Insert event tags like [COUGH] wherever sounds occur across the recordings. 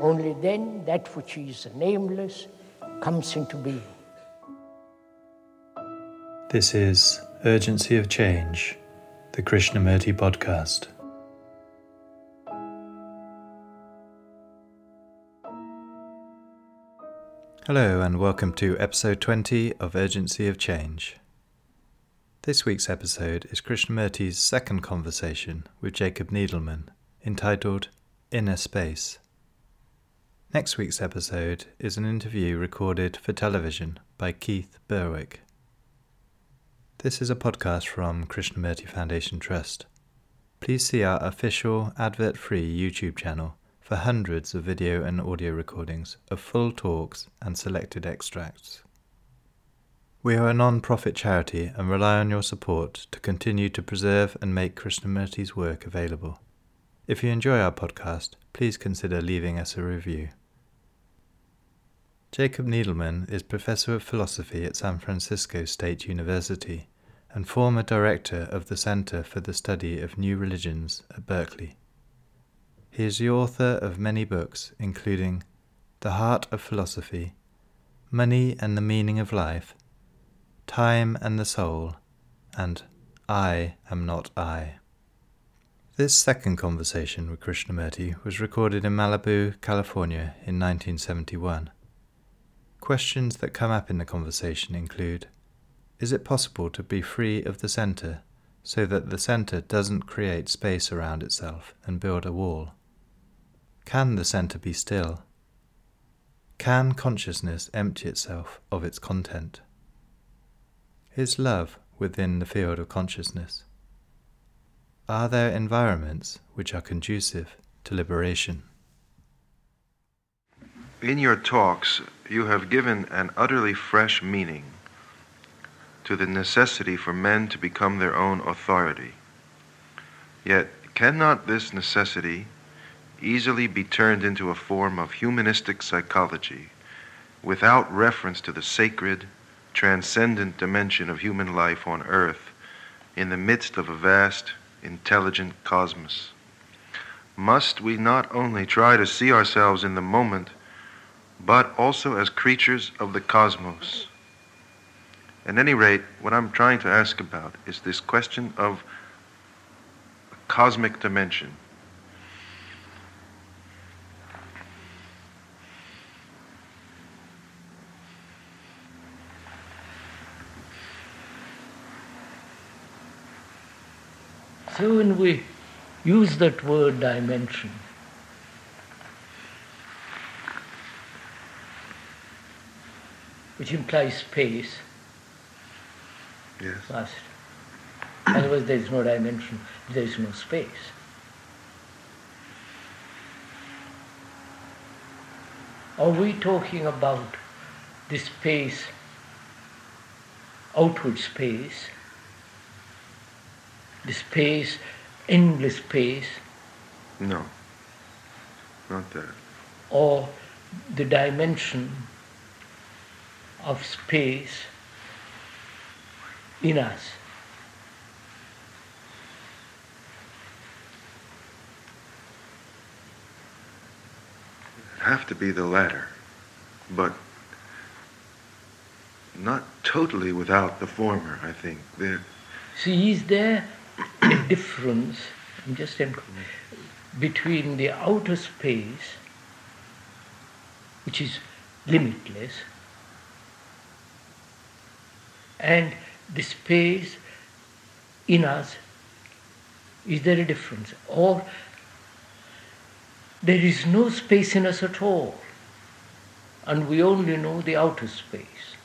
Only then that which is nameless comes into being. This is Urgency of Change, the Krishnamurti podcast. Hello, and welcome to episode 20 of Urgency of Change. This week's episode is Krishnamurti's second conversation with Jacob Needleman, entitled Inner Space. Next week's episode is an interview recorded for television by Keith Berwick. This is a podcast from Krishnamurti Foundation Trust. Please see our official advert free YouTube channel for hundreds of video and audio recordings of full talks and selected extracts. We are a non profit charity and rely on your support to continue to preserve and make Krishnamurti's work available. If you enjoy our podcast, please consider leaving us a review. Jacob Needleman is Professor of Philosophy at San Francisco State University and former Director of the Center for the Study of New Religions at Berkeley. He is the author of many books, including The Heart of Philosophy, Money and the Meaning of Life, Time and the Soul, and I Am Not I. This second conversation with Krishnamurti was recorded in Malibu, California in 1971. Questions that come up in the conversation include Is it possible to be free of the centre so that the centre doesn't create space around itself and build a wall? Can the centre be still? Can consciousness empty itself of its content? Is love within the field of consciousness? Are there environments which are conducive to liberation? In your talks, you have given an utterly fresh meaning to the necessity for men to become their own authority. Yet, cannot this necessity easily be turned into a form of humanistic psychology without reference to the sacred, transcendent dimension of human life on earth in the midst of a vast, intelligent cosmos? Must we not only try to see ourselves in the moment, but also as creatures of the cosmos. At any rate, what I'm trying to ask about is this question of cosmic dimension. So when we use that word dimension, which implies space. Yes. First. Otherwise, there is no dimension, there is no space. Are we talking about the space, outward space, the space, endless space, No, not that. or the dimension of space in us? Have to be the latter, but not totally without the former, I think. There, See, is there a difference, I'm just en- between the outer space, which is limitless, and the space in us? Is there a difference? Or there is no space in us at all, and we only know the outer space.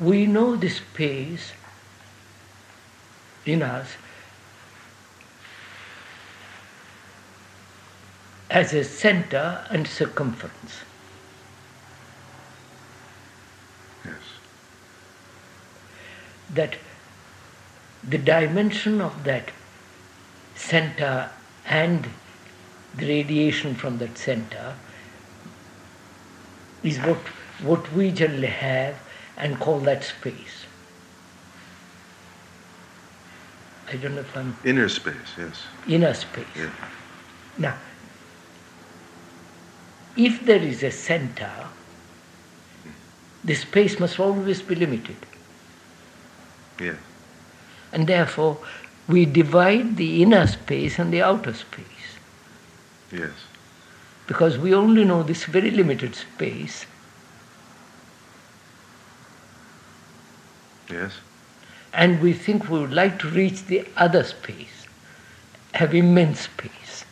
we know the space in us as a center and circumference. Yes. That the dimension of that center and the radiation from that center is what, what we generally have and call that space. I don't know if I'm Inner space, yes. inner space. Yeah. Now, if there is a center, the space must always be limited. Yeah. And therefore, we divide the inner space and the outer space. Yes. Because we only know this very limited space, Yes. and we think we would like to reach the other space, have immense space.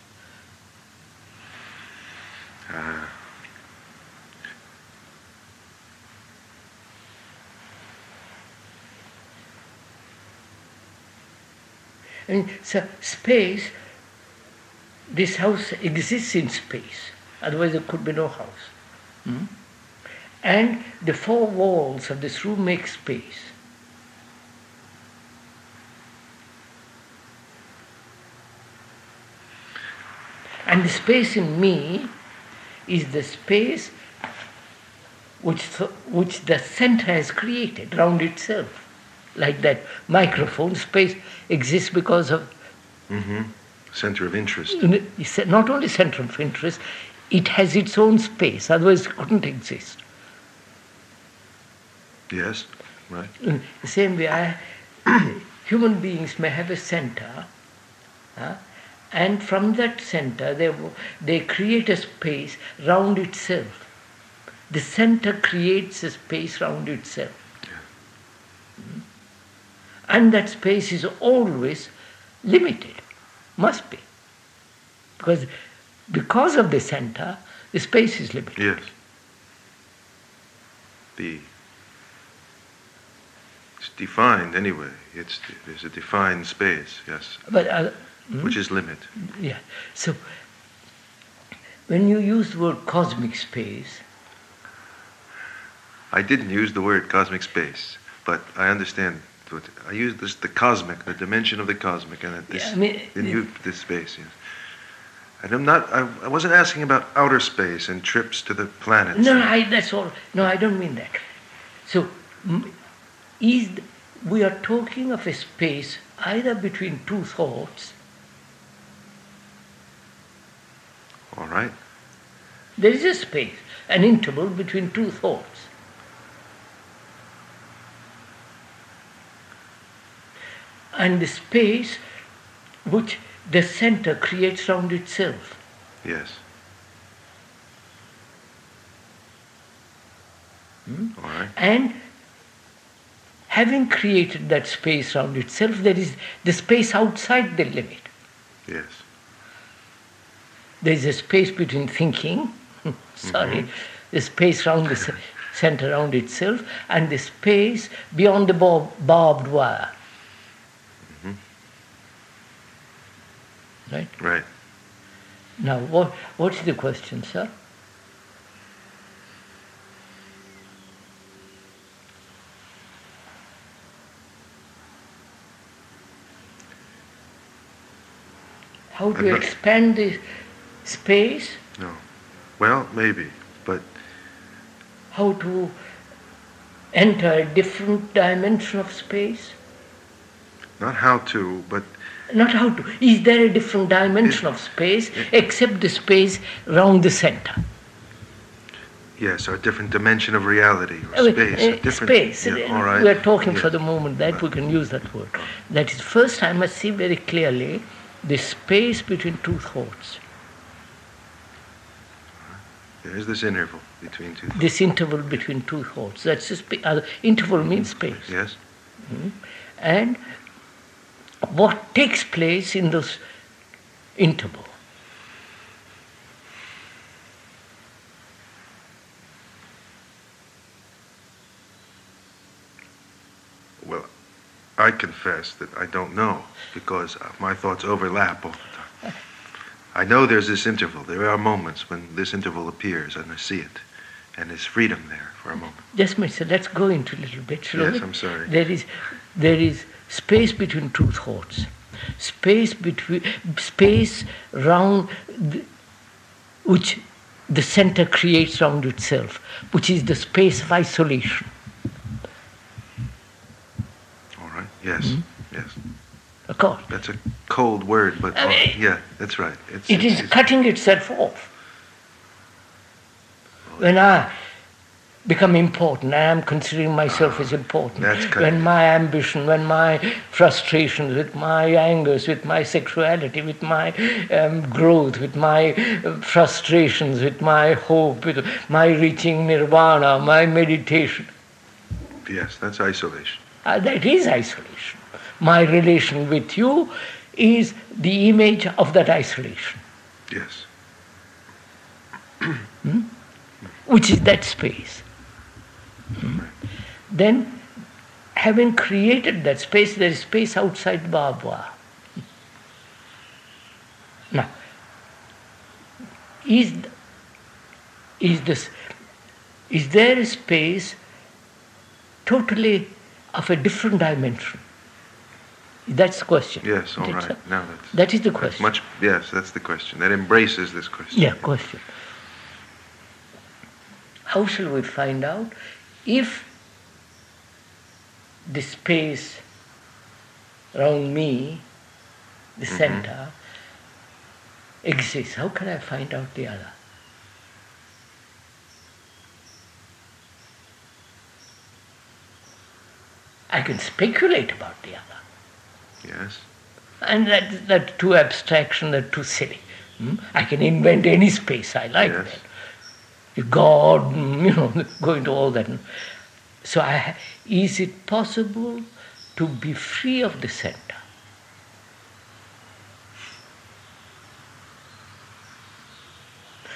And so, space, this house exists in space, otherwise, there could be no house. Hmm? And the four walls of this room make space. And the space in me is the space which, which the center has created round itself. Like that microphone space exists because of Mm-hmm. Center of interest. not only center of interest, it has its own space, otherwise it couldn't exist. Yes. Right. The same way, I, [CLEARS THROAT] human beings may have a center, huh, and from that center they, they create a space round itself. The center creates a space round itself. And that space is always limited, must be. Because, because of the center, the space is limited. Yes. The it's defined anyway. It's there's a defined space. Yes. But uh, Which is limit. Yeah. So when you use the word cosmic space, I didn't use the word cosmic space, but I understand. I use this the cosmic, the dimension of the cosmic, and this Yeah, I mean, in you this space. Yes. And I'm not. I, I wasn't asking about outer space and trips to the planets. no, no, I, that's all. No, I don't mean that. So, is we are talking of a space either between two thoughts. All right. There is a space, an interval between two thoughts. And the space which the center creates round itself. Yes. Hmm? All right. And having created that space round itself, there is the space outside the limit. Yes. There is a space between thinking, [LAUGHS] sorry, the space round the center round itself, and the space beyond the barbed wire. Right? Right. Now, what, what's the question, sir? How to not- expand the space, No. Well, maybe, but how to enter a different dimension of space? not how to, but Not how to. Is there a different dimension of space except the space round the center? yes, or a different dimension of reality or space. uh, a different, space. Yeah, all right. We are talking Yeah. for the moment that we can use that word. That is, first I must see very clearly the space between two thoughts. There's this interval between two. Thoughts. This interval between two thoughts. That's the uh, interval means space. Yes. And what takes place in those interval? Well, I confess that I don't know because uh, my thoughts overlap all the time. I know there's this interval. There are moments when this interval appears and I see it, and there's freedom there for a moment. Just Mister, let's go into a little bit, shall Yes? I'm sorry. There is, there is space between two thoughts, space between, space round, the, which the center creates round itself, which is the space of isolation. All right? Yes, Mm-hmm. yes. Of course, That's a cold word, but I mean- yeah, that's right. It's, it is it's- cutting itself off. When I become important, I am considering myself as important. That's cutting when my ambition, when my frustrations, with my angers, with my sexuality, with my um, growth, with my uh, frustrations, with my hope, with my reaching nirvana, my meditation, yes, that's isolation. uh, that is isolation. My relation with you is the image of that isolation. Yes. which is that space. Hmm? Then, having created that space, there is space outside wire. Now, is, is, this, is there a space totally of a different dimension? That's the question. Yes, all That's right. a- Now that's, That is the question. much. Yes, that's the question. That embraces this question. Yeah, question. How shall we find out if the space around me, the center, exists? How can I find out the other? I can speculate about the other. Yes. And that, that's too abstraction, that's too silly. Hmm? I can invent any space I like Yes. that. God, you know, [LAUGHS] go into all that. So I, is it possible to be free of the center?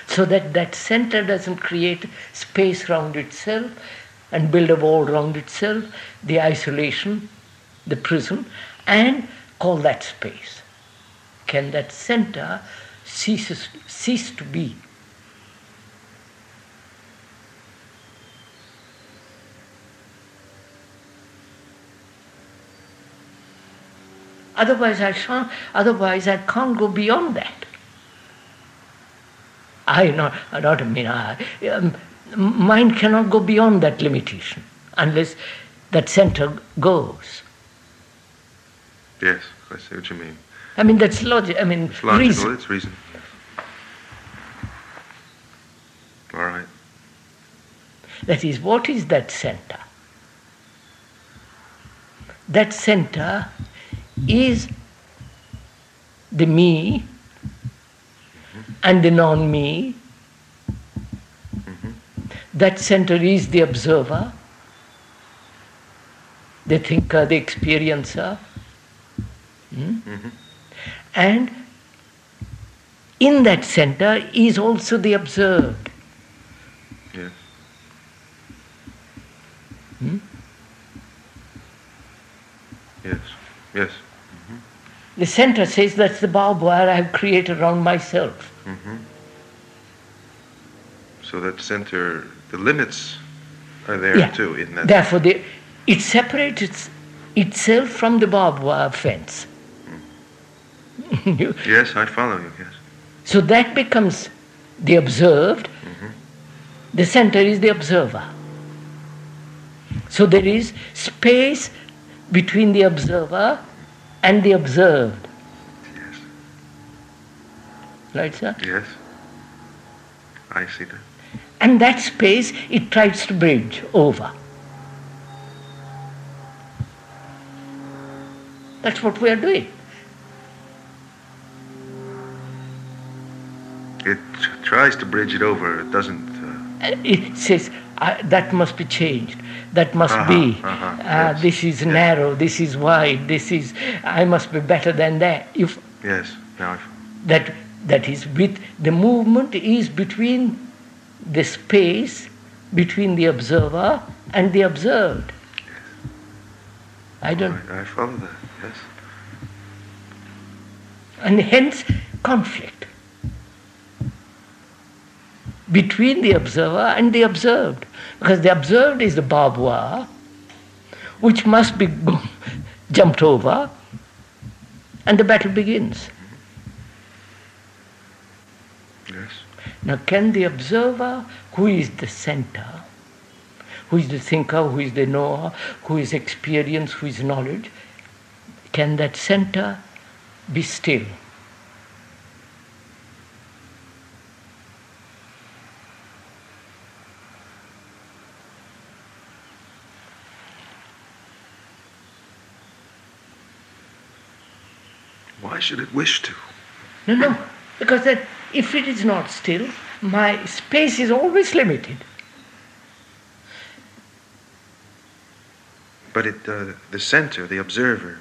So that that center doesn't create space around itself and build a wall around itself, the isolation, the prison, and call that space. Can that center ceases, cease to be? Otherwise, I shan't, otherwise I can't go beyond that. I not, I not mean I, um, mind cannot go beyond that limitation unless that center goes. Yes, I see what you mean. I mean that's logic. I mean It's logical. reason. It's reason. All right. That is, what is that center? That center is the me and the non me. That center is the observer, the thinker, the experiencer. Hmm? And in that center is also the observed. Yes. Yes. Yes. The center says that's the barbed wire I have created around myself. Mm-hmm. So that center, the limits are there Yeah. too in that. Therefore, the, it separates its, itself from the barbed wire fence. You- mm-hmm. [LAUGHS] Yes, I follow you. Yes. so that becomes the observed, mm-hmm. the center is the observer. So there is space between the observer and the observed. Yes. Right, sir? Yes. I see that. And that space it tries to bridge over. That's what we are doing. It tr- tries to bridge it over. It doesn't. Uh, It says uh, that must be changed. That must Uh-huh, be. uh-huh, uh, yes, This is yes. narrow. This is wide. This is. I must be better than that. If yes. That that is with the movement is between the space between the observer and the observed. I don't. I, I follow that, yes. And hence, conflict between the observer and the observed. Because the observed is the barbed wire, which must be [LAUGHS] jumped over, and the battle begins. Yes. Now, can the observer, who is the center, who is the thinker, who is the knower, who is experience, who is knowledge, can that center be still? Why should it wish to? No, no, because that if it is not still, my space is always limited. But it, uh, the center, the observer,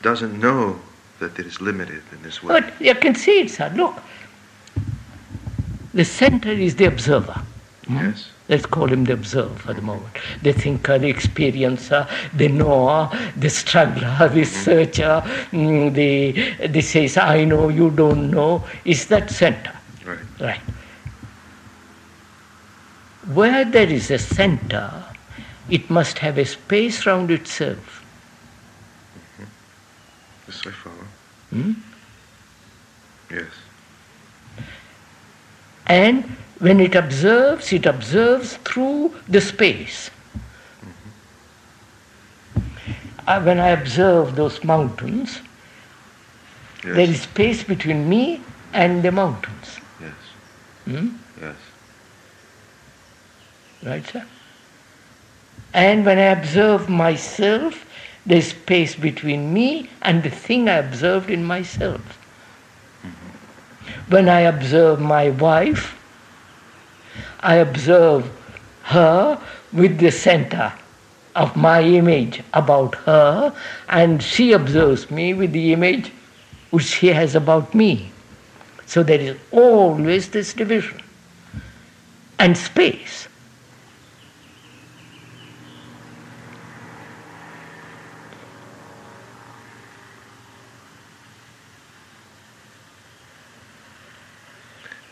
doesn't know that it is limited in this way. But you can see it, sir. Look, the center is the observer. Yes. Let's call him the observer for the moment. The thinker, the experiencer, the knower, the struggler, [LAUGHS] the searcher, mm, the, the says, I know, you don't know, is that center. Right. Right. Where there is a center, it must have a space round itself. Yes, I follow. Hmm? Yes. And when it observes, it observes through the space. Uh, when I observe those mountains, Yes. there is space between me and the mountains. Yes. Hmm? Yes. Right, sir? And when I observe myself, there is space between me and the thing I observed in myself. When I observe my wife, I observe her with the center of my image about her, and she observes me with the image which she has about me. So there is always this division and space.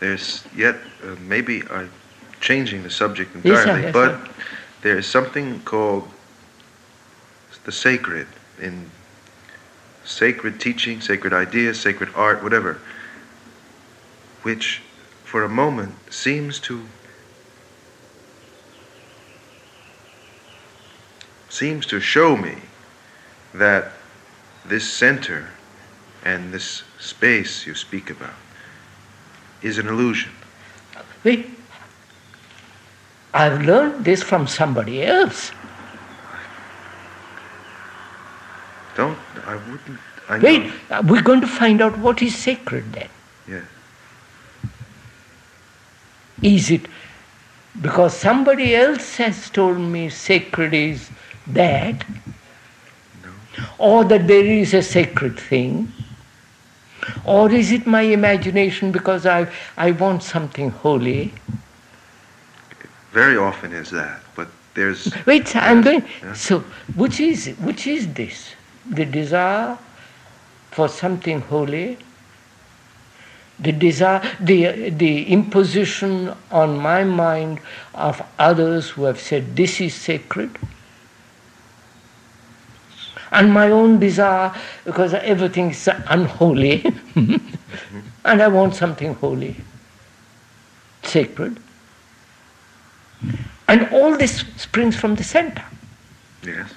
There's yet, uh, maybe I'm changing the subject Yes, sir, entirely, yes, but sir. there is something called the sacred in sacred teaching, sacred ideas, sacred art, whatever, which for a moment seems to seems to show me that this center and this space you speak about is an illusion. I've learned this from somebody else. Don't I wouldn't I. Wait, uh, we're going to find out what is sacred then. Yeah. Is it because somebody else has told me sacred is that, No. or that there is a sacred thing, or is it my imagination because I, I want something holy? Very often is that, but there's Wait, I'm going. yeah. So, which is which is this? The desire for something holy, the desire, the the imposition on my mind of others who have said this is sacred, and my own desire because everything is unholy, [LAUGHS] and I want something holy, sacred. And all this springs from the center. yes.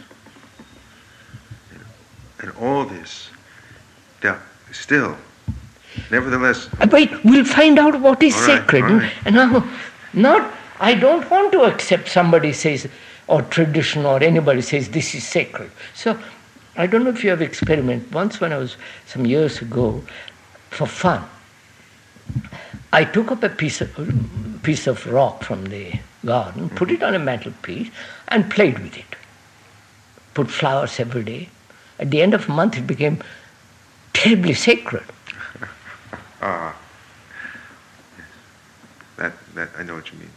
And all this, yeah, still, nevertheless, Uh, Wait, we'll find out what is right, sacred. right. And now, not, I don't want to accept somebody says, or tradition, or anybody says this is sacred. So, I don't know if you have experimented. Once, when I was some years ago, for fun, I took up a piece of, piece of rock from the garden, put it on a mantelpiece, and played with it. Put flowers every day. At the end of a month, it became terribly sacred. [LAUGHS] ah, that that I know what you mean.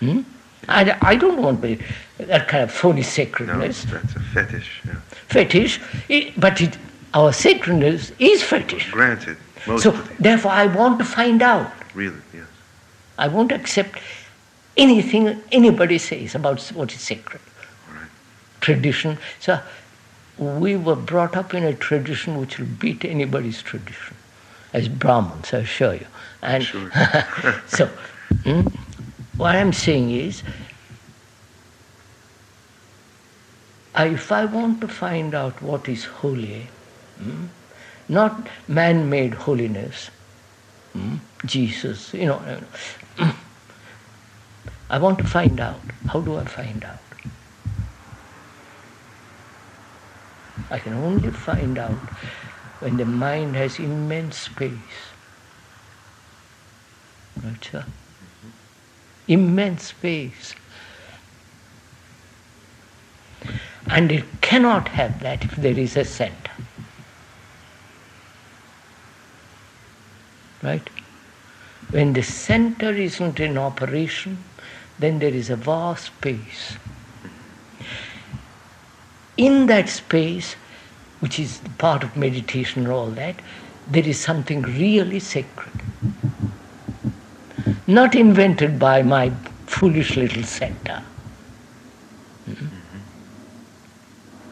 Hmm. I, I don't want that kind of phony sacredness. No, that's a fetish. Yeah. Fetish, i- but it, our sacredness is fetish. Granted, most So therefore, I want to find out. really, yes. I won't accept anything anybody says about what is sacred. Right. Tradition. So we were brought up in a tradition which will beat anybody's tradition, as Brahmins, I assure you. And Sure. [LAUGHS] so, hmm, what I'm saying is, if I want to find out what is holy, hmm, not man-made holiness, hmm, Jesus, you know, I want to find out. How do I find out? I can only find out when the mind has immense space. Right, sir? Mm-hmm. Immense space. And it cannot have that if there is a center. Right? When the center isn't in operation, then there is a vast space. In that space, which is part of meditation and all that, there is something really sacred. Not invented by my foolish little center. Mhm.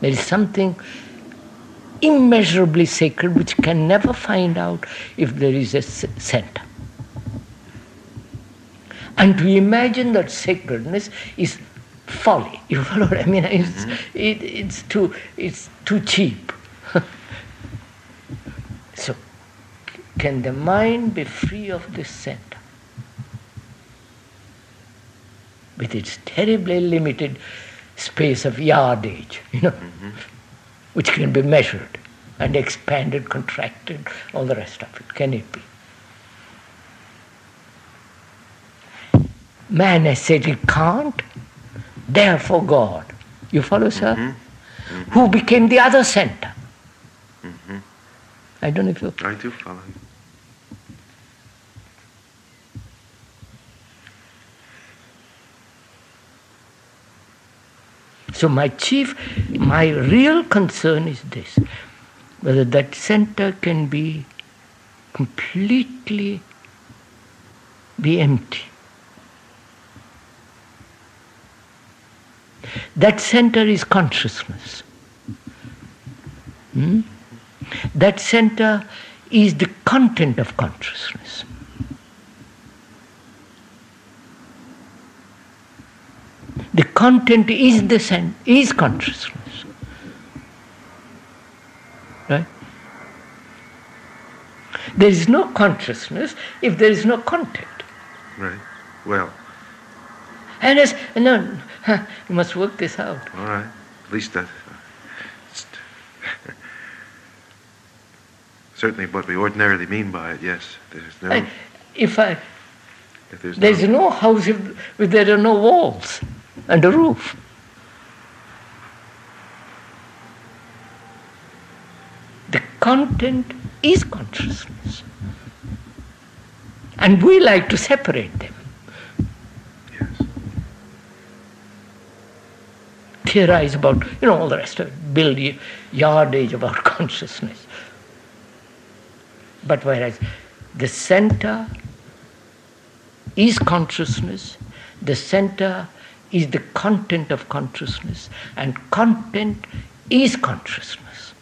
There is something immeasurably sacred which can never find out if there is a center. And to imagine that sacredness is folly. [LAUGHS] You follow what I mean? It's, mm-hmm. it, it's, too, it's too cheap. [LAUGHS] so, can the mind be free of this center? With its terribly limited space of yardage, [LAUGHS] you know, mm-hmm. which can be measured and expanded, contracted, all the rest of it. Can it be? Man has said it can't, therefore God. You follow, sir? Mm-hmm. Mm-hmm. Who became the other center? Mm-hmm. I don't know if you. I do follow you. So my chief, my real concern is this: whether that center can be completely be empty. That center is consciousness. Hmm? That center is the content of consciousness. The content is the cen- is consciousness. Right? There is no consciousness if there is no content. Right. Well, And as no, [LAUGHS] you must work this out. all right. At least that. Certainly, what we ordinarily mean by it, yes. There's no. I- if I if there's There's no, no house if, if there are no walls and a roof. The content is consciousness. And we like to separate them, Yes. Theorize about, you know, all the rest of it, build yardage about [LAUGHS] consciousness. But whereas the center is consciousness, the center is the content of consciousness, and content is consciousness.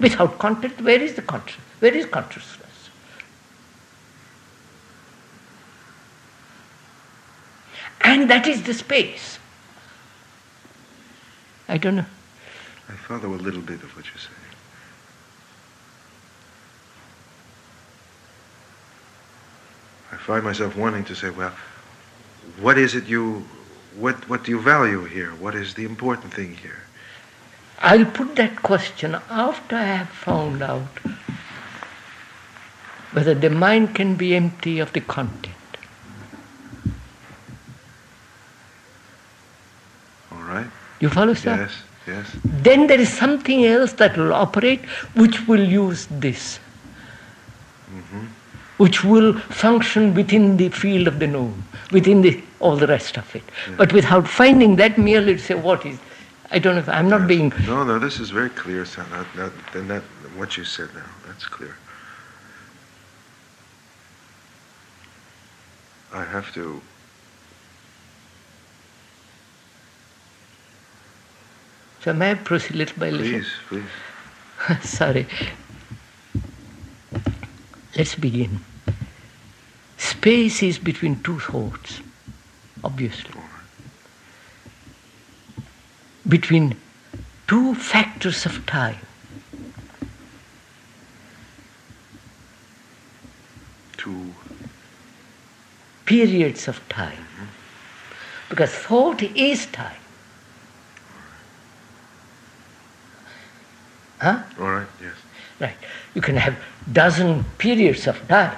Without content, where is the conscious? Where is consciousness? And that is the space. I don't know. I follow a little bit of what you're saying. I find myself wanting to say, well, what is it you, what, what do you value here? What is the important thing here? I'll put that question after I have found out whether the mind can be empty of the content. All right? You follow, sir? Yes, yes. Then there is something else that will operate which will use this. Mm-hmm. which will function within the field of the known, within the, all the rest of it. Yeah. But without finding that merely to say what is, I don't know if I'm not yes. being. No, no, this is very clear, son. That, that, then that, what you said now, that's clear. I have to. So may I proceed little by little? Please, please. [LAUGHS] Sorry. Let's begin. Space is between two thoughts, obviously. Between two factors of time. Two periods of time. Mm-hmm. Because thought is time. Huh? All right, yes. Right. You can have dozen periods of time,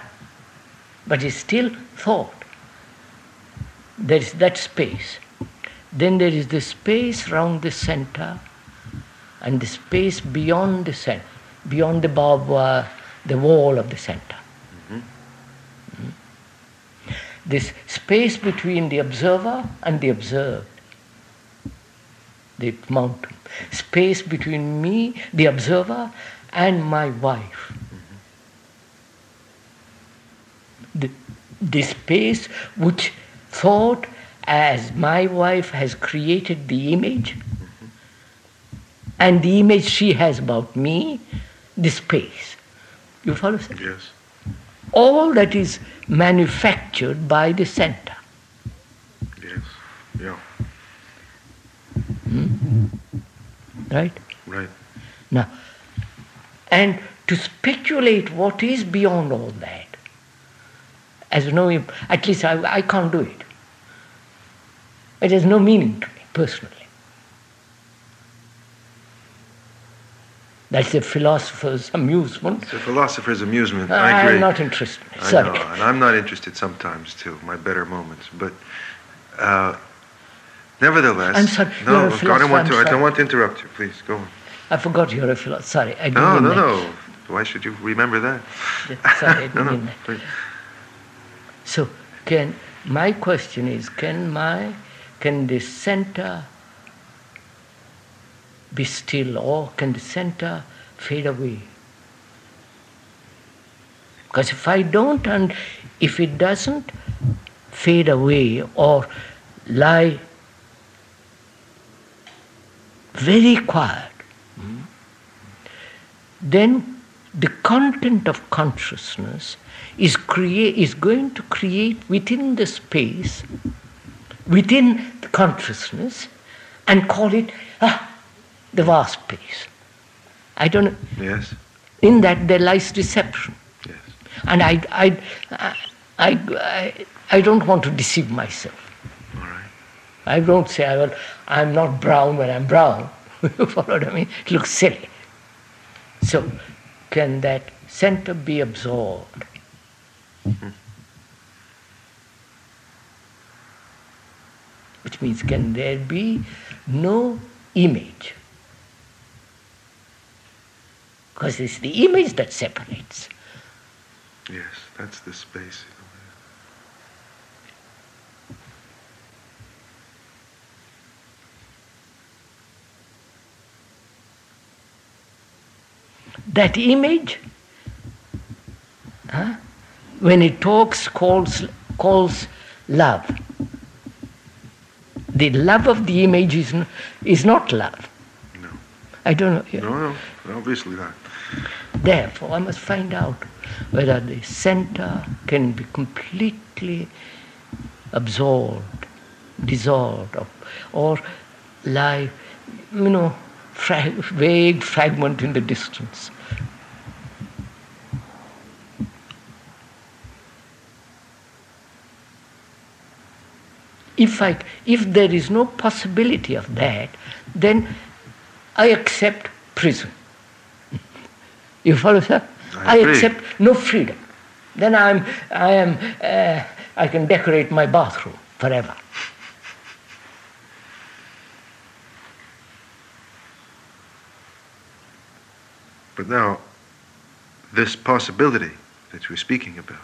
but it's still thought. There is that space. Then there is the space round the center and the space beyond the center, beyond the barbed wire, the wall of the center. Mm-hmm. Mm-hmm. This space between the observer and the observed, the mountain. Space between me, the observer, and my wife. The, the space which thought as my wife has created the image and the image she has about me, the space. You follow? Sir? Yes. All that is manufactured by the center. Yes. Yeah. Hmm? Right? Right. Now, and to speculate what is beyond all that, as no, at least I, I can't do it. It has no meaning to me personally. That's a philosopher's amusement. It's a philosopher's amusement. I agree. I'm not interested. Sorry. I know, and I'm not interested sometimes too. My better moments, but uh, nevertheless. I'm sorry. No, You're a I don't want to. I don't want to interrupt you. Please go on. I forgot you're a philosopher. Sorry, I didn't No, no, no. Why should you remember that? Sorry, I [LAUGHS] didn't no, no. please. So, can my question is, can my can the center be still, or can the center fade away? Because if I don't, and if it doesn't fade away or lie very quiet, then the content of consciousness is, is going to create within the space, within the consciousness, and call it ah, the vast space. I don't know. Yes. In that there lies deception. Yes. And I, I, I, I, I don't want to deceive myself. I don't say, well, I'm not brown when I'm brown. [LAUGHS] you follow what I mean? It looks silly. So, can that center be absorbed? Which means, can there be no image? Because it's the image that separates. Yes, that's the space. That image, huh, when it talks, calls, calls love. The love of the image is, n- is not love. No. I don't know. No, no, obviously not. Therefore, I must find out whether the center can be completely absorbed, dissolved, or, or lie, you know, fra- vague fragment in the distance. If, I, if there is no possibility of that, then I accept prison. You follow, sir? I agree. accept no freedom. Then I'm, I am, uh, I can decorate my bathroom forever. But now, this possibility that we're speaking about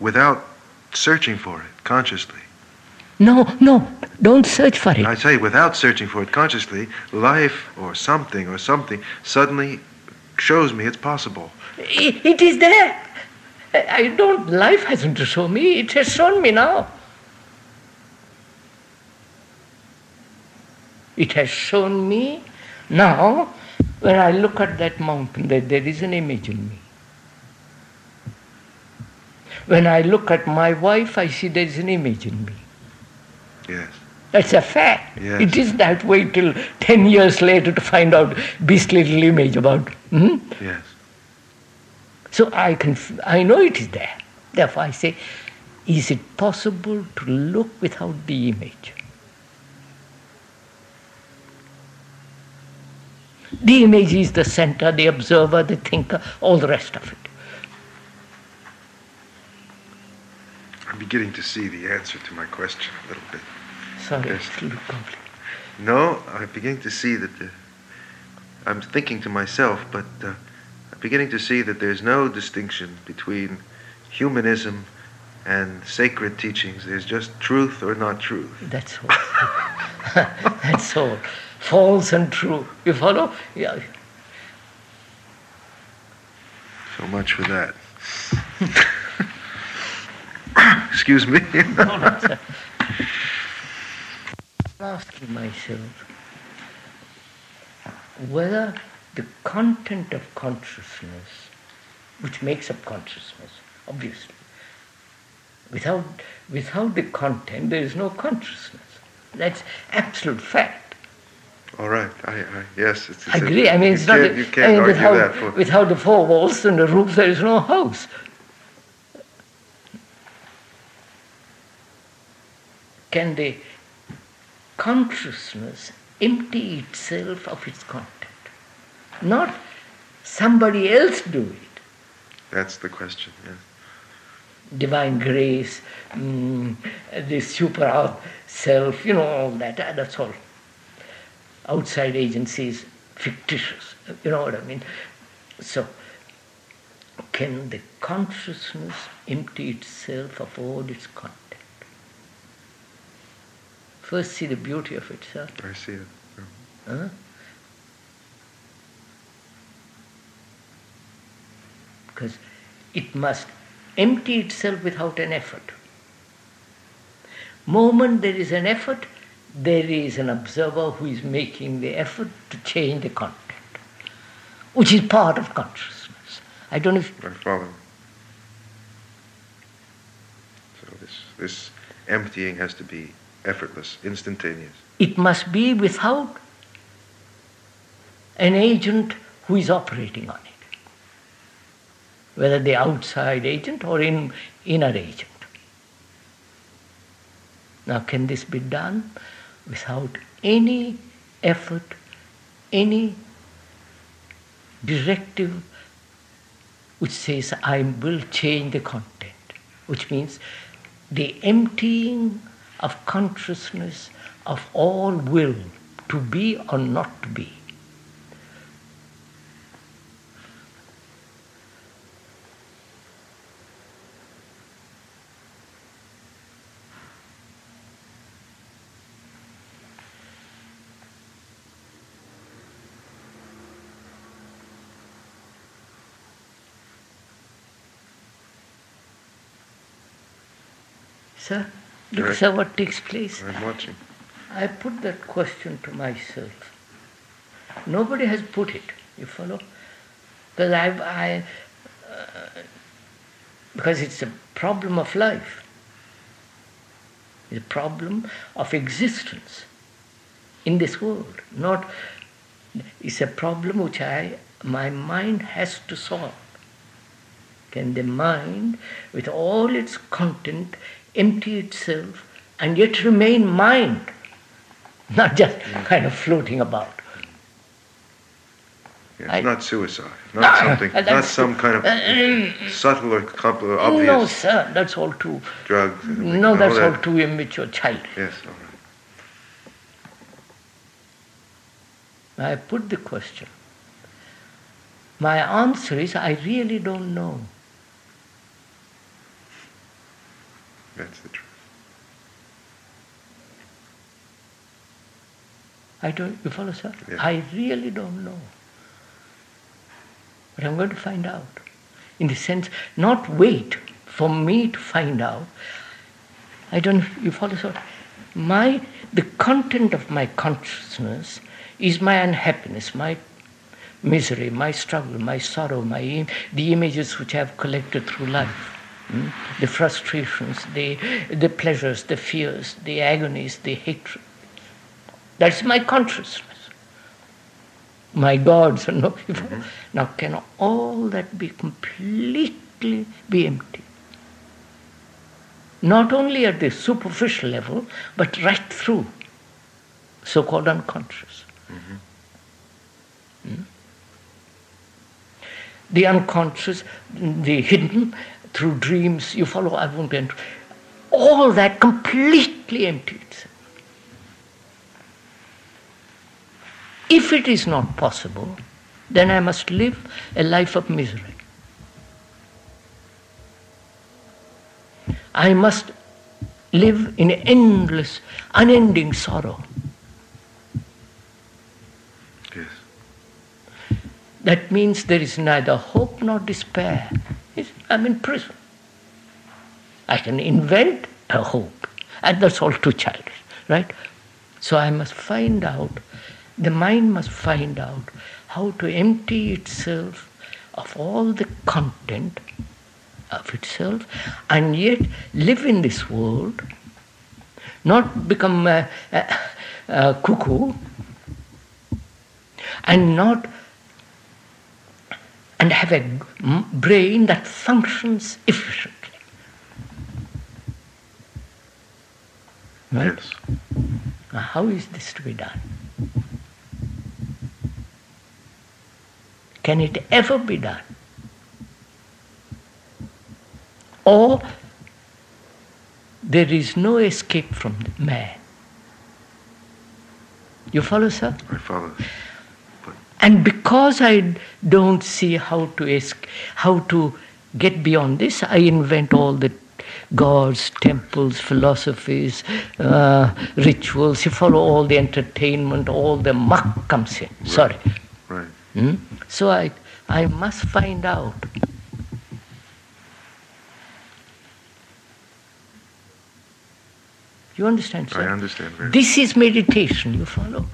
without searching for it consciously. No, no, don't search for it. I say, without searching for it consciously, life or something or something suddenly shows me it's possible. It is there. I I don't, life hasn't shown me, it has shown me now. It has shown me now when I look at that mountain that there is an image in me. When I look at my wife, I see there is an image in me. Yes. That's a fact. Yes. It is that way till 10 years later to find out beastly little image about. hmm? Yes. So I can, I know it is there. Therefore, I say, is it possible to look without the image? The image is the center, the observer, the thinker, all the rest of it. I'm beginning to see the answer to my question a little bit. Sorry, Yes. it's a little complicated. No, I'm beginning to see that the, I'm thinking to myself, but uh, I'm beginning to see that there's no distinction between humanism and sacred teachings. There's just truth or not truth. That's all. [LAUGHS] That's all. False and true. You follow? Yeah. So much for that. [LAUGHS] Excuse me. All right, sir. I'm asking myself whether the content of consciousness, which makes up consciousness, obviously, without, without the content, there is no consciousness. That's absolute fact. All right. I, I yes. It's, it's I agree. I mean, it's not. a- you can't mean, argue without, that. For, without the four walls and the roof, there is no house. Can the consciousness empty itself of its content? Not somebody else do it. that's the question. Yes. Divine grace, mm, the super self, you know, all that. uh, That's all. Outside agencies, fictitious. You know what I mean? So, can the consciousness empty itself of all its content? First, see the beauty of it, sir. I see it. Huh? Because it must empty itself without an effort. Moment there is an effort, there is an observer who is making the effort to change the content, which is part of consciousness. I don't know if I follow. So this this emptying has to be effortless, instantaneous. it must be without an agent who is operating on it, whether the outside agent or in, inner agent. Now, can this be done without any effort, any directive which says, I will change the content, which means the emptying of consciousness of all will to be or not to be. Sir, look, Right. sir, what takes place. I'm watching. I put that question to myself. Nobody has put it. You follow? Because I, I uh, because it's a problem of life. It's a problem of existence in this world. Not. It's a problem which I, my mind has to solve. Can the mind, with all its content, empty itself and yet remain mind? not just kind of floating about. Yeah, I- not suicide. Not No, something. Not some kind of Uh, subtle or compl- or obvious No, sir, that's all too. drugs. No, that's all that- too immature, child. Yes. All right. I put the question My answer is I really don't know. That's the truth. I don't, you follow, sir? Yeah. I really don't know. But I'm going to find out. In the sense, not wait for me to find out. I don't, you follow, sir? My, the content of my consciousness is my unhappiness, my misery, my struggle, my sorrow, my the images which I have collected through life. Hmm? The frustrations, the, the pleasures, the fears, the agonies, the hatred. That's my consciousness. My gods and no, now can all that be completely be empty? Not only at the superficial level, but right through, so-called unconscious. Hmm? The unconscious, the hidden through dreams, you follow, I won't enter. All that completely empty itself. If it is not possible, then I must live a life of misery. I must live in endless, unending sorrow. Yes. That means there is neither hope nor despair. It's- I'm in prison. I can invent a hope, and that's all too childish, right? So I must find out, the mind must find out how to empty itself of all the content of itself and yet live in this world, not become a, a, a cuckoo and not and have a brain that functions efficiently. Right? Yes. Now, how is this to be done? Can it ever be done? Or there is no escape from man. You follow, sir? I follow. And because I don't see how to ask, how to get beyond this, I invent all the gods, temples, philosophies, uh, rituals. You follow all the entertainment, all the muck comes in. Sorry. Right. Hmm? So I, I must find out. You understand, sir? I understand very This is meditation, you follow?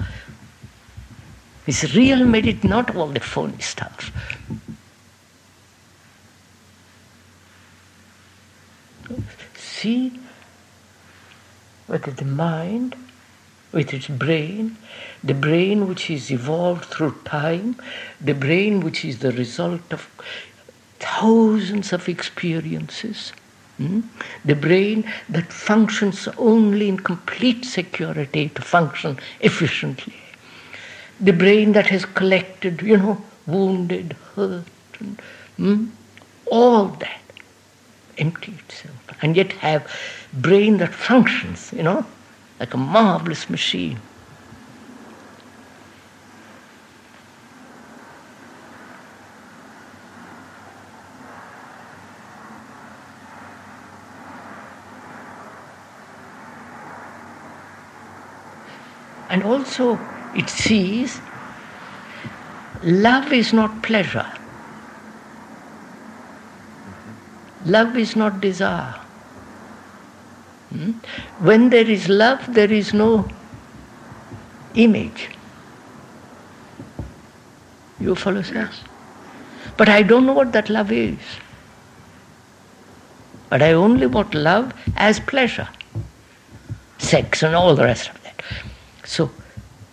It's real meditation, not all the phony stuff. See whether the mind, with its brain, the brain which is evolved through time, the brain which is the result of thousands of experiences, hmm? the brain that functions only in complete security to function efficiently, the brain that has collected, you know, wounded, hurt, and, hmm? all that empty itself, and yet have brain that functions, you know, like a marvelous machine. And also, it sees love is not pleasure. Love is not desire. Hmm? When there is love, there is no image. You follow, sir? Yes. But I don't know what that love is. But I only want love as pleasure, sex, and all the rest of that. So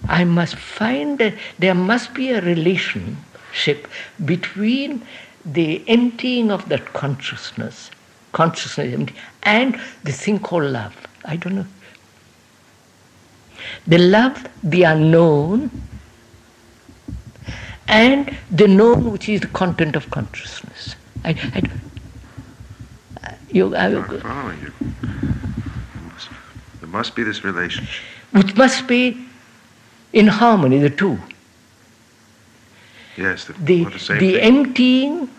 I must find that there must be a relationship between the emptying of that consciousness, consciousness empty, and the thing called love. I don't know. The love, the unknown, and the known, which is the content of consciousness. I, I, don't- you, I, I'm following you. There must be this relationship. which must be in harmony, the two. Yes, the, The, the the emptying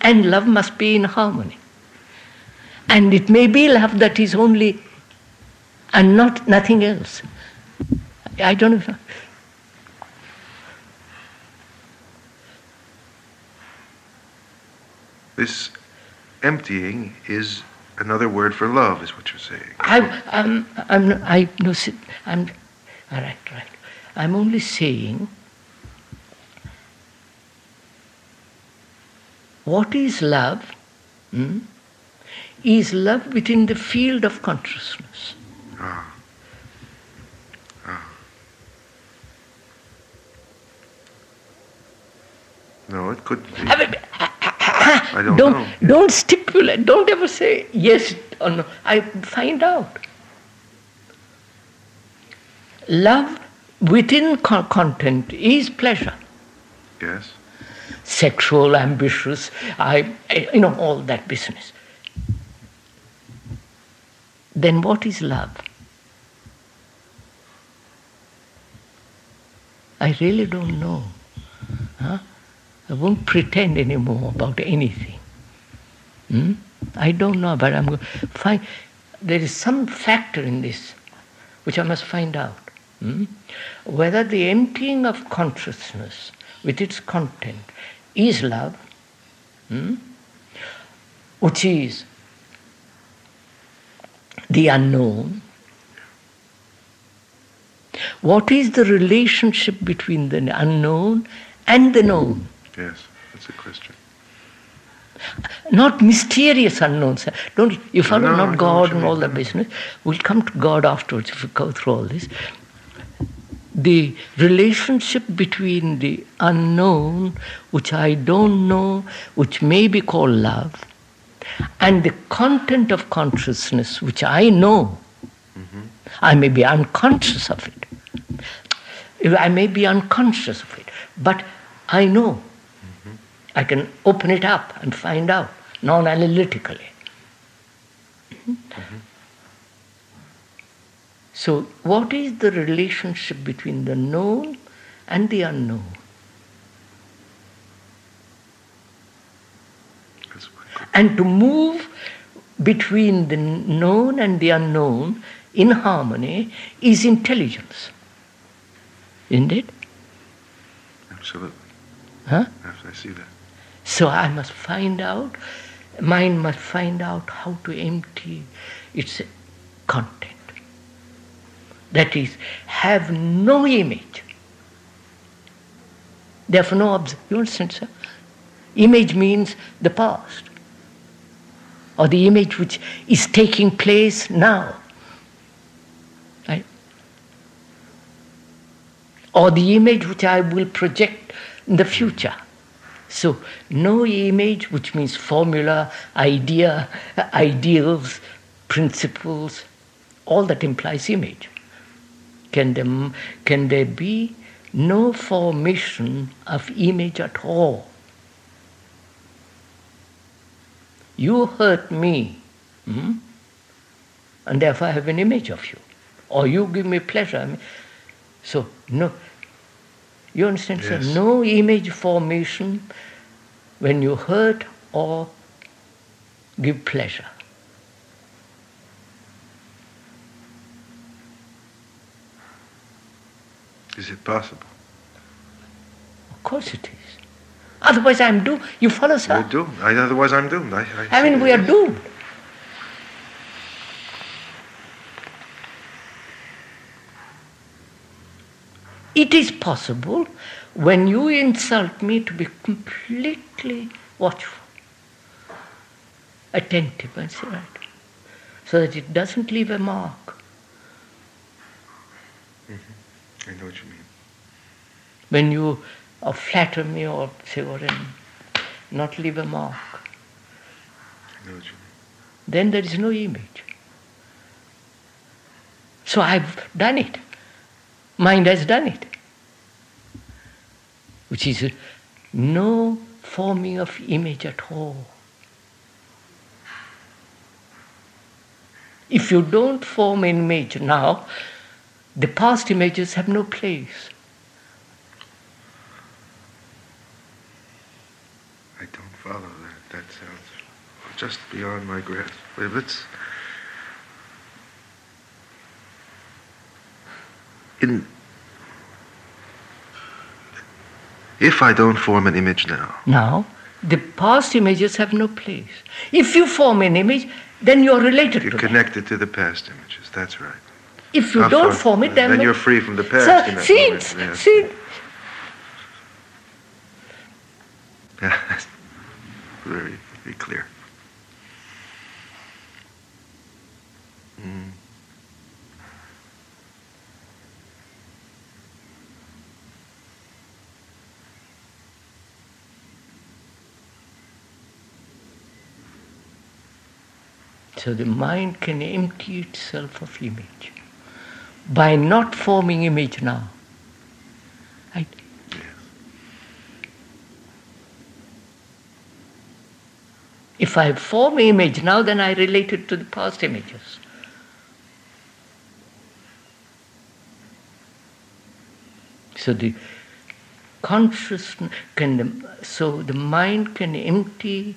and love must be in harmony. And it may be love that is only and not nothing else. I don't know. if- This emptying is another word for love, is what you're saying. I, I'm, I'm, I, no, I'm, all right, right. I'm only saying what is love hmm, is love within the field of consciousness. Ah. Ah. No, it could be. I mean, I don't don't, know. don't stipulate, don't ever say yes or no. I find out. Love within co- content is pleasure. Yes. sexual, ambitious, I, you know, all that business. Then what is love? I really don't know. Huh? I won't pretend anymore about anything. Hmm? I don't know, but I'm going to find there is some factor in this which I must find out. Hmm? Whether the emptying of consciousness with its content is love, hmm? which is the unknown. What is the relationship between the unknown and the known? Yes. That's a question. Not mysterious unknowns. Don't you follow? No, not God and all that business. We'll come to God afterwards if we go through all this. The relationship between the unknown, which I don't know, which may be called love, and the content of consciousness, which I know. Mm-hmm. I may be unconscious of it. I may be unconscious of it, but I know. Mm-hmm. I can open it up and find out non analytically. So, what is the relationship between the known and the unknown? And to move between the known and the unknown in harmony is intelligence. Isn't it? Absolutely. Huh? I see that. So I must find out, mind must find out how to empty its content. That is, have no image. Therefore, no obs- You understand, sir? Image means the past, or the image which is taking place now. Right? Or the image which I will project in the future. So, no image, which means formula, idea, [LAUGHS] ideals, principles, all that implies image. Can there, can there be no formation of image at all? You hurt me, hmm? and therefore I have an image of you. Or you give me pleasure. I mean, so, no. You understand, Yes. sir? No image formation when you hurt or give pleasure. Is it possible? Of course it is. Otherwise, I'm doomed. You follow, We're sir? doomed. I, otherwise, I'm doomed. I, I, I mean, we are doomed. It is possible when you insult me to be completely watchful, attentive, and so right, so that it doesn't leave a mark. Mm-hmm. I know what you mean. When you uh, flatter me or and not leave a mark, I know what you mean. then there is no image. So I've done it. Mind has done it. Which is uh, no forming of image at all. If you don't form an image now, the past images have no place. I don't follow that. That sounds just beyond my grasp. Let's. In. If I don't form an image now, Now, the past images have no place. If you form an image, then you're related you're to connected to the past images. That's right. If you Of don't course. form it, then, then you're free from the past. So, in see, moment, yes. see, Yeah, that's [LAUGHS] very, very clear. Mm. So the mind can empty itself of image by not forming image now. Right? If I form image now, then I relate it to the past images. So the consciousness can, so the mind can empty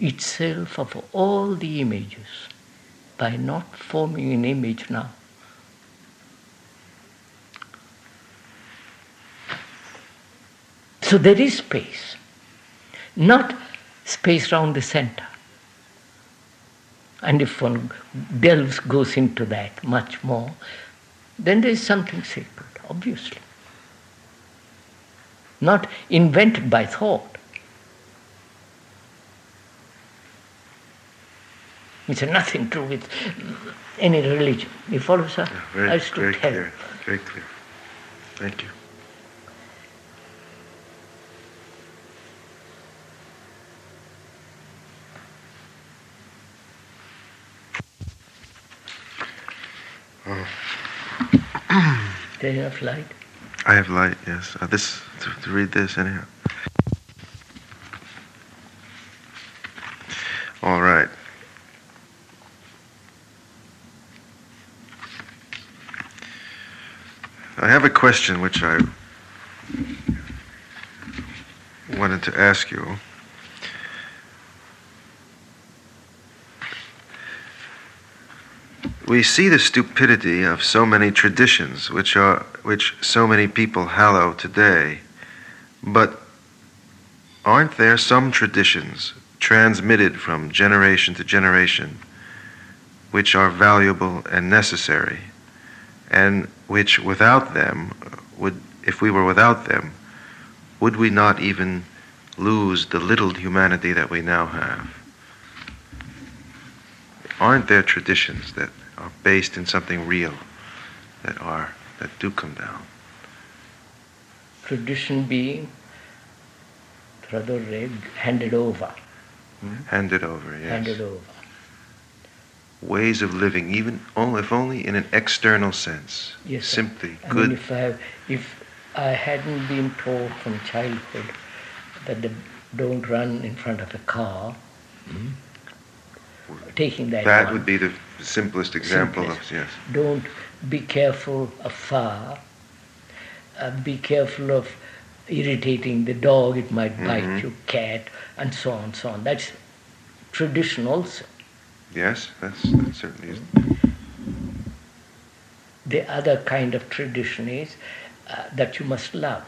itself of all the images by not forming an image now. So there is space, not space round the center. And if one delves, goes into that much more, then there is something sacred, obviously. Not invented by thought. It's nothing to do with any religion. You follow, sir? Yeah, very, I stood very clear. Very clear. Thank you. There have light. I have light, yes. Uh, this to, to read this anyhow. All right. I have a question which I wanted to ask you. We see the stupidity of so many traditions which are which so many people hallow today, but aren't there some traditions transmitted from generation to generation which are valuable and necessary? And which without them would if we were without them would we not even lose the little humanity that we now have? Aren't there traditions that are based in something real that are that do come down. Tradition being rather handed over. Hmm? handed over yes. Handed over. ways of living even only if only in an external sense. Yes, simply I mean, good. if I, if I hadn't been taught from childhood that the, don't run in front of a car, hmm? Taking that, that one, would be the simplest example Simplest. of yes don't be careful of fire, uh, be careful of irritating the dog, it might bite Mhm. you, cat, and so on, so on. That's tradition also. yes that's that certainly is The other kind of tradition is uh, that you must love.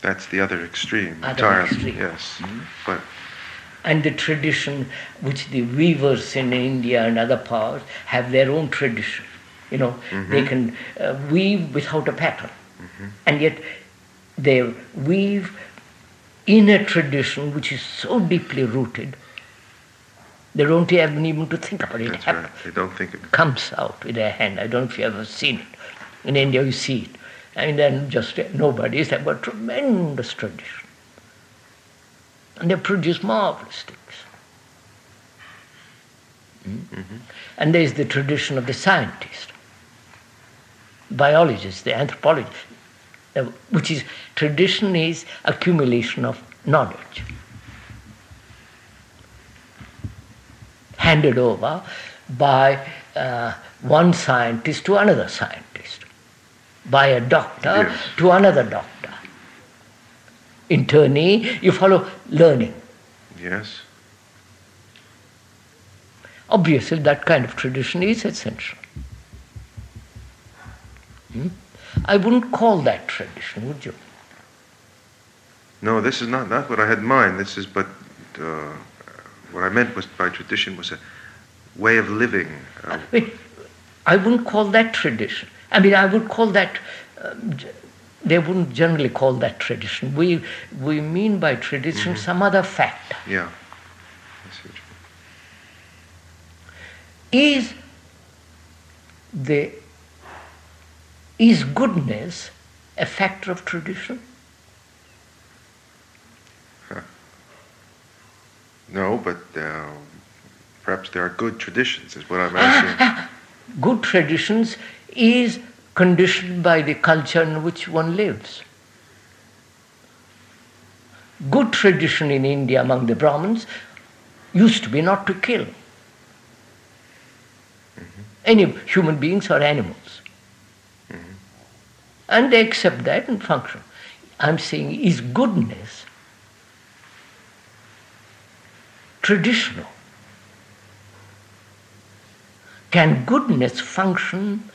That's the other extreme Other entirely extreme. yes mm-hmm. but And the tradition which the weavers in India and other parts have their own tradition. You know, mm-hmm. they can uh, weave without a pattern. Mm-hmm. And yet they weave in a tradition which is so deeply rooted, they don't even even to think about it. It that's right they don't think of comes out with their hand. I don't know if you've ever seen it. In India, you see it. And then just nobody have a tremendous tradition. And they produce marvelous things. Mm? And there's the tradition of the scientist, biologist, the anthropologist, uh, which is tradition is accumulation of knowledge. handed over by uh, one scientist to another scientist, by a doctor Yes. to another doctor. interni, you follow learning. Yes. Obviously, that kind of tradition is essential. Hmm? I wouldn't call that tradition, would you? No, this is not, not what I had in mind. This is, but uh, what I meant was by tradition was a way of living. Uh, I, mean, I wouldn't call that tradition. I mean, I would call that. Um, they wouldn't generally call that tradition. We we mean by tradition Mhm. some other factor. yeah. I see what you Is the is goodness a factor of tradition? No, but uh, perhaps there are good traditions, is what I'm asking. Good traditions is conditioned by the culture in which one lives. Good tradition in India among the Brahmins used to be not to kill mm-hmm. any human beings or animals. Mm-hmm. And they accept that and function. I'm saying, is goodness traditional? Can goodness function,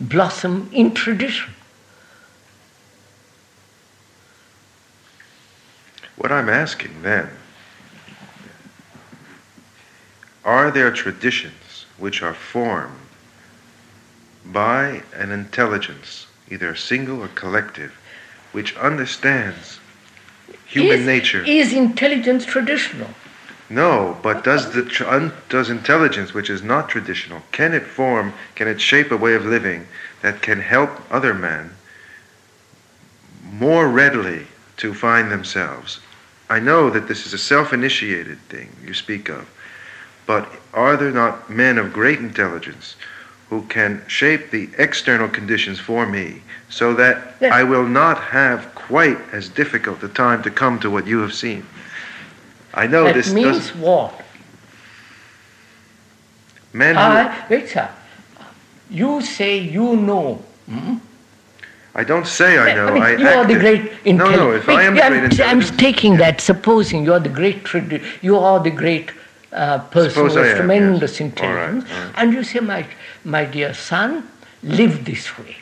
blossom in tradition? What I'm asking then are there traditions which are formed by an intelligence, either single or collective, which understands human is, nature? Is intelligence traditional? No, but does the tr- un, does intelligence, which is not traditional, can it form, can it shape a way of living that can help other men more readily to find themselves? I know that this is a self-initiated thing you speak of, but are there not men of great intelligence who can shape the external conditions for me so that. I will not have quite as difficult a time to come to what you have seen? I know that this means what? Men who, I, wait, sir. You say you know. Hmm? I don't say I know. mean, I you are the great intelligence. No, no. If wait, I am the great I'm, intelligence, I'm taking yeah. that, supposing you are the great you are the great uh, person Suppose who I has am, tremendous yes. All right, intelligence, all right. and you say, my, my dear son, live this way.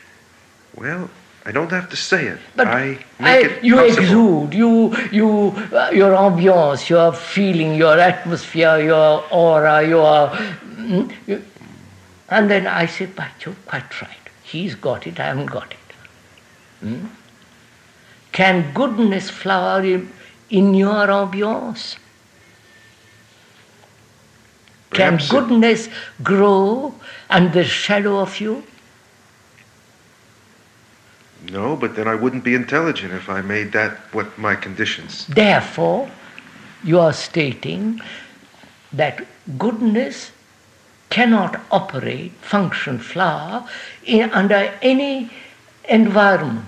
Well, I don't have to say it. But I make I- it you possible. exude, you, you, uh, your ambiance, your feeling, your atmosphere, your aura, your. mm, you- and then I say, by Jove, quite right. He's got it, I haven't got it. Hmm? Can goodness flower in, in your ambiance? Can Perhaps it- goodness grow under the shadow of you? No, but then I wouldn't be intelligent if I made that what my conditions. Therefore, you are stating that goodness cannot operate, function, flower in, under any environment.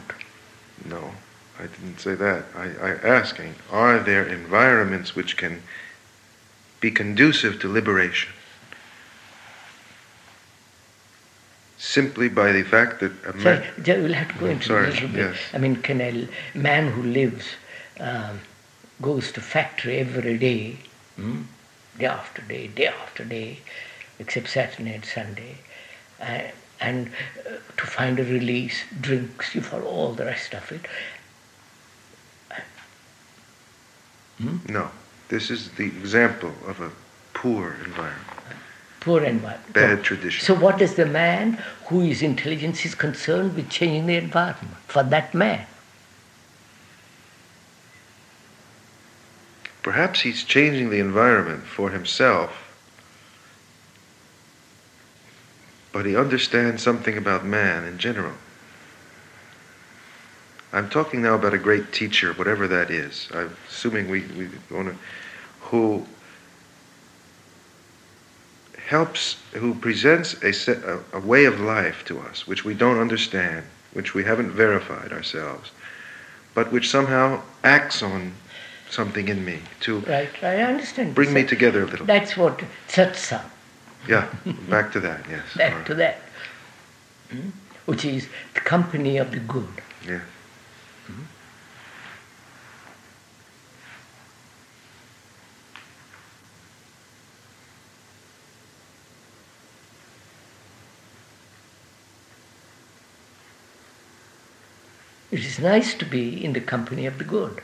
No, I didn't say that. I, I asking, are there environments which can be conducive to liberation? Simply by the fact that a man. ju- we'll have to go into sorry, a little bit. yes. I mean, can a man who lives, um, goes to factory every day, hmm, day after day, day after day, except Saturday and Sunday, uh, and uh, to find a release, drinks, you follow all the rest of it. No, this is the example of a poor environment, Poor environment. bad tradition. So, what is the man who is intelligence is concerned with changing the environment for that man? Perhaps he's changing the environment for himself, but he understands something about man in general. I'm talking now about a great teacher, whatever that is. I'm assuming we, we want to, who helps, who presents a, set, a, a way of life to us which we don't understand, which we haven't verified ourselves, but which somehow acts on something in me to Right? I understand. bring me together a little. That's what satsang. Yeah, back to that, yes. back all to that, Hmm? which is the company of the good. Yeah. It is nice to be in the company of the good.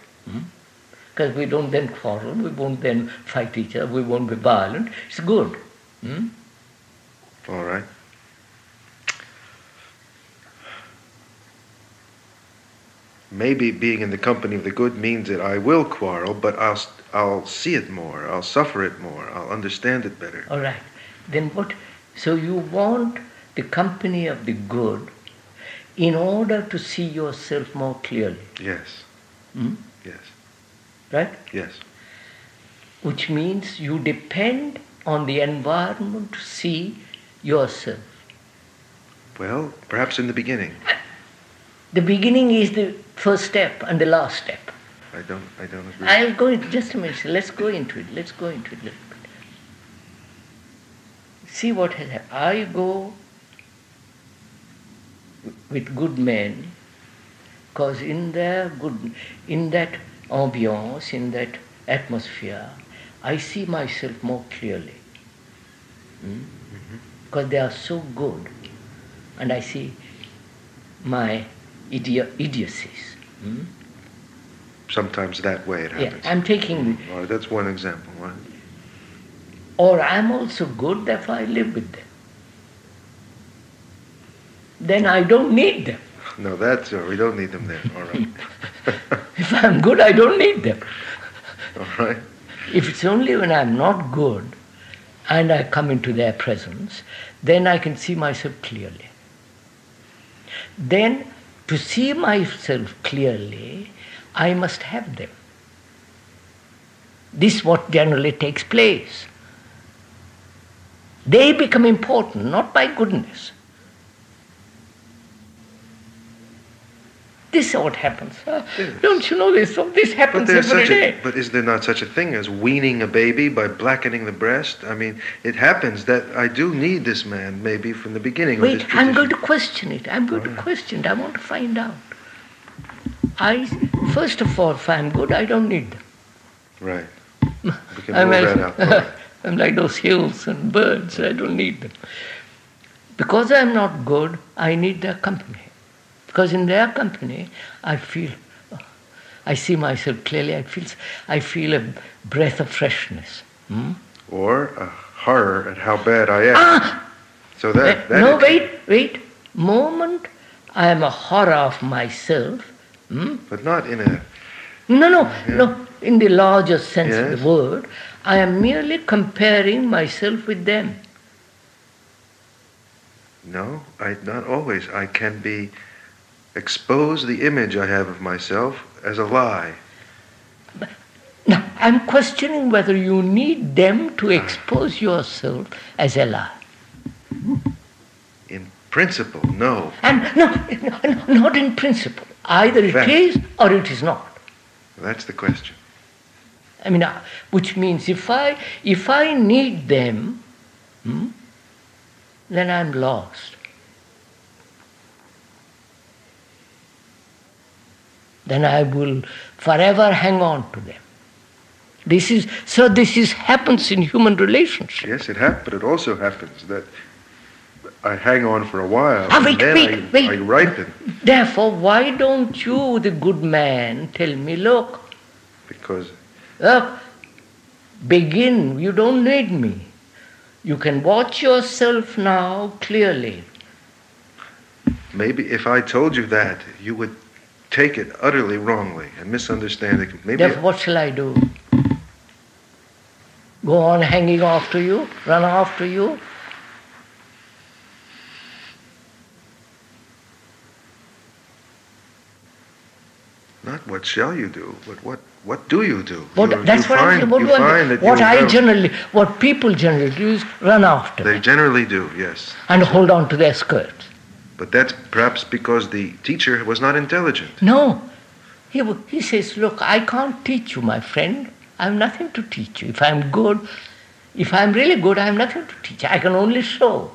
Because we don't then quarrel, we won't then fight each other, we won't be violent. It's good. Hmm? All right. Maybe being in the company of the good means that I will quarrel, but I'll I'll see it more, I'll suffer it more, I'll understand it better. All right. Then what? So you want the company of the good in order to see yourself more clearly. Yes. Hmm? Yes. Right? Yes. Which means you depend on the environment to see yourself. Well, perhaps in the beginning. The beginning is the first step and the last step. I don't I don't agree. I'll go in just a minute. Let's go into it. Let's go into it a little bit. See what has happened. I go with good men because in their good in that ambience, in that atmosphere, I see myself more clearly. Hmm? Mm-hmm. Because they are so good. And I see my idi- idiocies. Hmm? Sometimes that way it Yeah, happens. I'm taking mm-hmm. right, that's one example. Right? or I'm also good, therefore I live with them. Then I don't need them. No, that's uh, we don't need them then. All right. [LAUGHS] If I'm good, I don't need them. All right. If it's only when I'm not good and I come into their presence, then I can see myself clearly. Then, to see myself clearly, I must have them. This is what generally takes place. They become important not by goodness. This is what happens. Don't you know this? This happens every day. a, but is there not such a thing as weaning a baby by blackening the breast? I mean, it happens that I do need this man maybe from the beginning. of Wait, I'm going to question it. I'm going to oh, question it. I want to find out. I, first of all, if I'm good, I don't need them. Right. [LAUGHS] We can I'm rule like, that out. All right. [LAUGHS] I'm like those hills and birds. I don't need them. Because I'm not good, I need their company. Because in their company, I feel, I see myself clearly. I feel, I feel a breath of freshness. Hmm? Or a horror at how bad I am. Ah! So that, Eh, that no, wait, wait. Moment I am a horror of myself. Hmm? but not in a No, no, no. In the larger sense of the word, I am merely comparing myself with them. no. I not always. I can be expose the image I have of myself as a lie. Now, I'm questioning whether you need them to expose yourself as a lie. In principle, no. And no, no, no, not in principle. Either it Fact. is or it is not. That's the question. I mean, uh, which means if I if I need them, hmm, then I'm lost. Then I will forever hang on to them. This is so. This is happens in human relationships. Yes, it happens, but it also happens that I hang on for a while Ah, and wait, then wait, I, wait. I ripen Therefore, why don't you, the good man, tell me, look, because look, begin. You don't need me. You can watch yourself now clearly. maybe if I told you that, you would take it utterly wrongly and misunderstand it. Maybe Therefore, what shall I do? Go on hanging after you, run after you? not what shall you do, but what what do you do? What, you, that's you what find, I what, you find that what I have- generally, what people generally do is run after They generally do, yes. and hold on to their skirts. But that's perhaps because the teacher was not intelligent. No. He, he says, Look, I can't teach you, my friend. I have nothing to teach you. If I'm good, if I'm really good, I have nothing to teach. I can only show.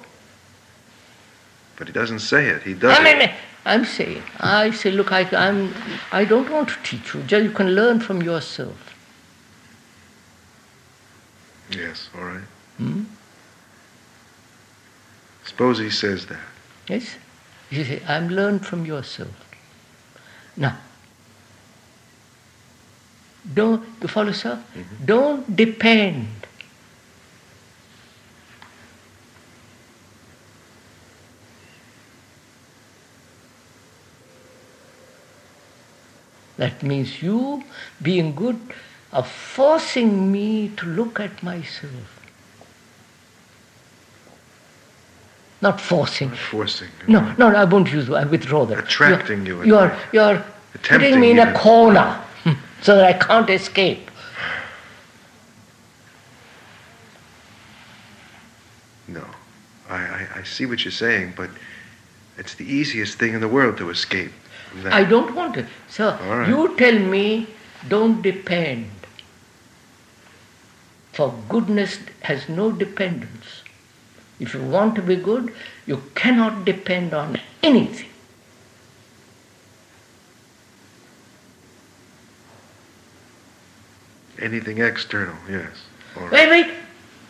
But he doesn't say it. He does I mean, it. I'm saying, I say, Look, I, I'm, I don't want to teach you. Just you can learn from yourself. Yes, all right. Hmm? Suppose he says that. Yes? You say, I'm learned from yourself. Now, don't, you follow, sir? Mm-hmm. Don't depend. That means you, being good, are forcing me to look at myself. Not forcing. Forcing. No, no, I won't use. I withdraw that. Attracting you You're, in you're, you're putting me in a corner hmm, so that I can't escape. No. I, I, I see what you're saying, but it's the easiest thing in the world to escape. I don't want to. So All right. you tell me, don't depend. For goodness has no dependence. If you want to be good, you cannot depend on anything. Anything external, yes. Right. Wait, wait.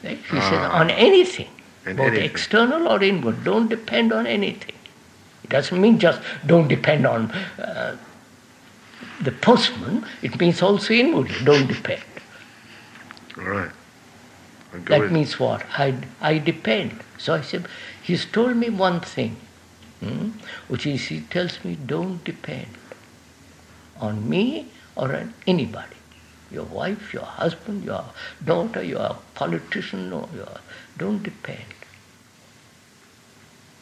Wait, He says Ah. on anything, And both anything. external or inward. Don't depend on anything. It doesn't mean just don't depend on uh, the postman. It means also inward. Don't depend. All right. That means what? I, I depend. So I said, he's told me one thing, hmm, which is he tells me don't depend on me or on anybody. Your wife, your husband, your daughter, your politician, no, your, don't depend.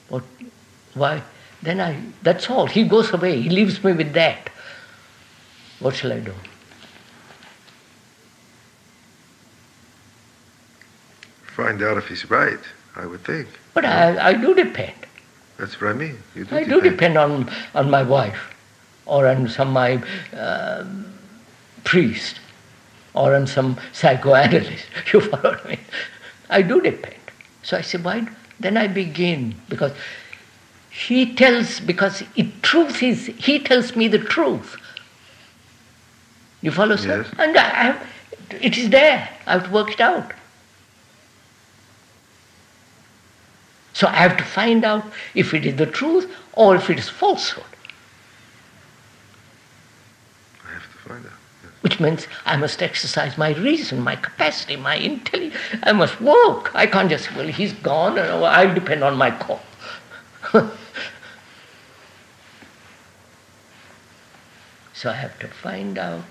What, why? Then I, that's all. He goes away. He leaves me with that. What shall I do? Find out if he's right, I would think. But I, I do depend. That's what I mean. You do I do depend on, on my wife or on some my um priest or on some psychoanalyst. [LAUGHS] You follow what I mean? I do depend. So I say, why? Then I begin because he tells, because it, truth is, he tells me the truth. You follow, sir? Yes. And I, I, it is there. I have to work it out. So I have to find out if it is the truth or if it is falsehood, I have to find out. which means I must exercise my reason, my capacity, my intelligence. I must work. I can't just, say, well, he's gone, and I'll depend on my call. [LAUGHS] so I have to find out.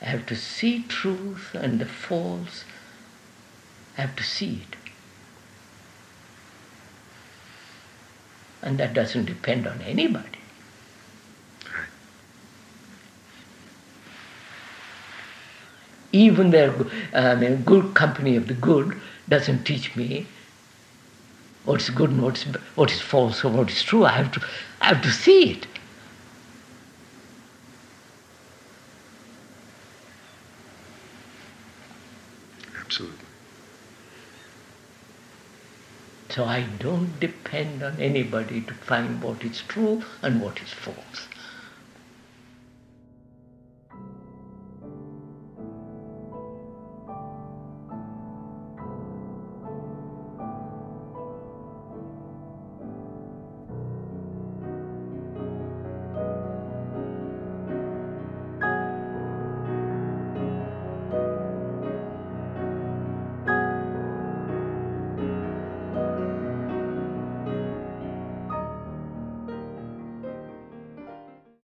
I have to see truth and the false. I have to see it. And that doesn't depend on anybody. Even the uh, good company of the good doesn't teach me what's good and what's, what is false or what is true. I have to, I have to see it. Absolutely. So I don't depend on anybody to find what is true and what is false.